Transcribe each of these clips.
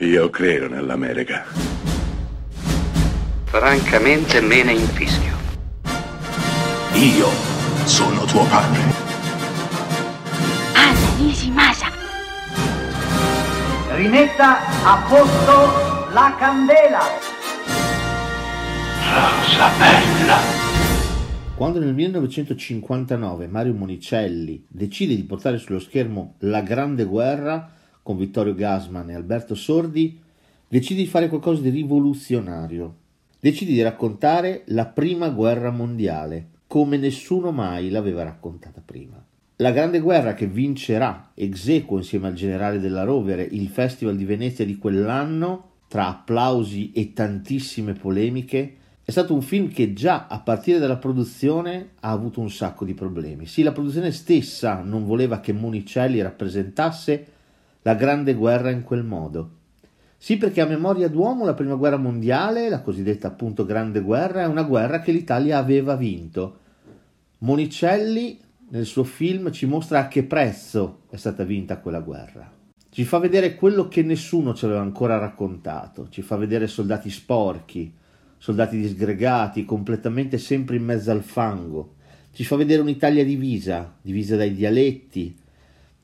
Io credo nell'America. Francamente me ne infischio. Io sono tuo padre. Anna Nishimasa. Rimetta a posto la candela. Rosa bella. Quando nel 1959 Mario Monicelli decide di portare sullo schermo La Grande Guerra con Vittorio Gassman e Alberto Sordi, decide di fare qualcosa di rivoluzionario. Decide di raccontare la prima guerra mondiale, come nessuno mai l'aveva raccontata prima. La Grande Guerra che vincerà ex equo insieme al generale della Rovere il Festival di Venezia di quell'anno, tra applausi e tantissime polemiche, è stato un film che già a partire dalla produzione ha avuto un sacco di problemi. Sì, la produzione stessa non voleva che Monicelli rappresentasse la Grande Guerra in quel modo. Sì, perché a memoria d'uomo la Prima Guerra Mondiale, la cosiddetta appunto Grande Guerra, è una guerra che l'Italia aveva vinto. Monicelli nel suo film ci mostra a che prezzo è stata vinta quella guerra. Ci fa vedere quello che nessuno ci aveva ancora raccontato, ci fa vedere soldati sporchi, soldati disgregati, completamente sempre in mezzo al fango. Ci fa vedere un'Italia divisa, divisa dai dialetti,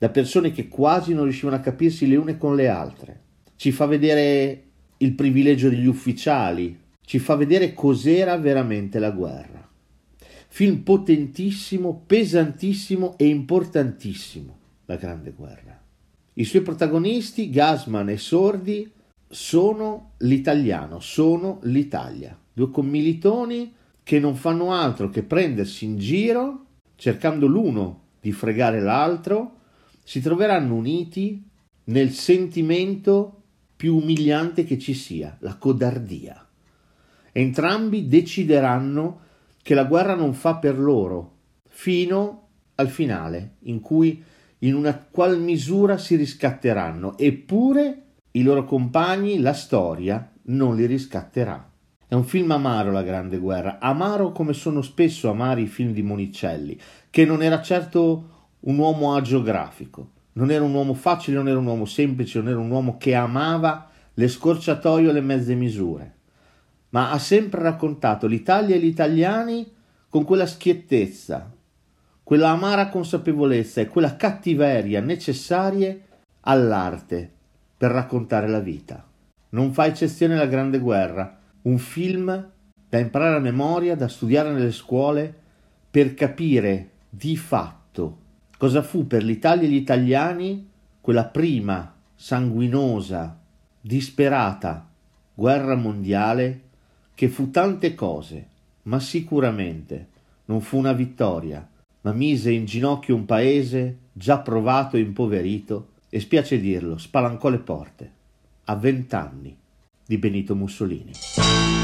da persone che quasi non riuscivano a capirsi le une con le altre. Ci fa vedere il privilegio degli ufficiali, ci fa vedere cos'era veramente la guerra. Film potentissimo, pesantissimo e importantissimo, la Grande Guerra. I suoi protagonisti, Gasman e Sordi, sono l'italiano, sono l'Italia. Due commilitoni che non fanno altro che prendersi in giro, cercando l'uno di fregare l'altro, si troveranno uniti nel sentimento più umiliante che ci sia, la codardia. Entrambi decideranno che la guerra non fa per loro, fino al finale, in cui in una qual misura si riscatteranno, eppure i loro compagni, la storia, non li riscatterà. È un film amaro la Grande Guerra, amaro come sono spesso amari i film di Monicelli, che non era certo un uomo agiografico, non era un uomo facile, non era un uomo semplice, non era un uomo che amava le scorciatoie o le mezze misure, ma ha sempre raccontato l'Italia e gli italiani con quella schiettezza, quella amara consapevolezza e quella cattiveria necessarie all'arte per raccontare la vita. Non fa eccezione la Grande Guerra, un film da imparare a memoria, da studiare nelle scuole, per capire di fatto cosa fu per l'Italia e gli italiani quella prima, sanguinosa, disperata guerra mondiale che fu tante cose, ma sicuramente non fu una vittoria, ma mise in ginocchio un paese già provato e impoverito e spiace dirlo, spalancò le porte a vent'anni di Benito Mussolini.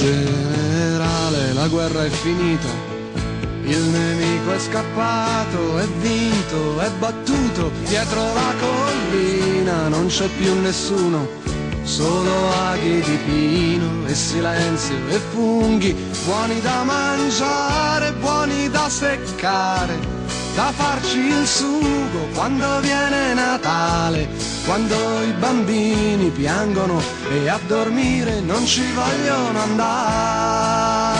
Generale, la guerra è finita, il nemico è scappato, è vinto, è battuto, dietro la collina non c'è più nessuno, solo aghi di pino e silenzio e funghi, buoni da mangiare, buoni da seccare. Da farci il sugo quando viene Natale, quando i bambini piangono e a dormire non ci vogliono andare.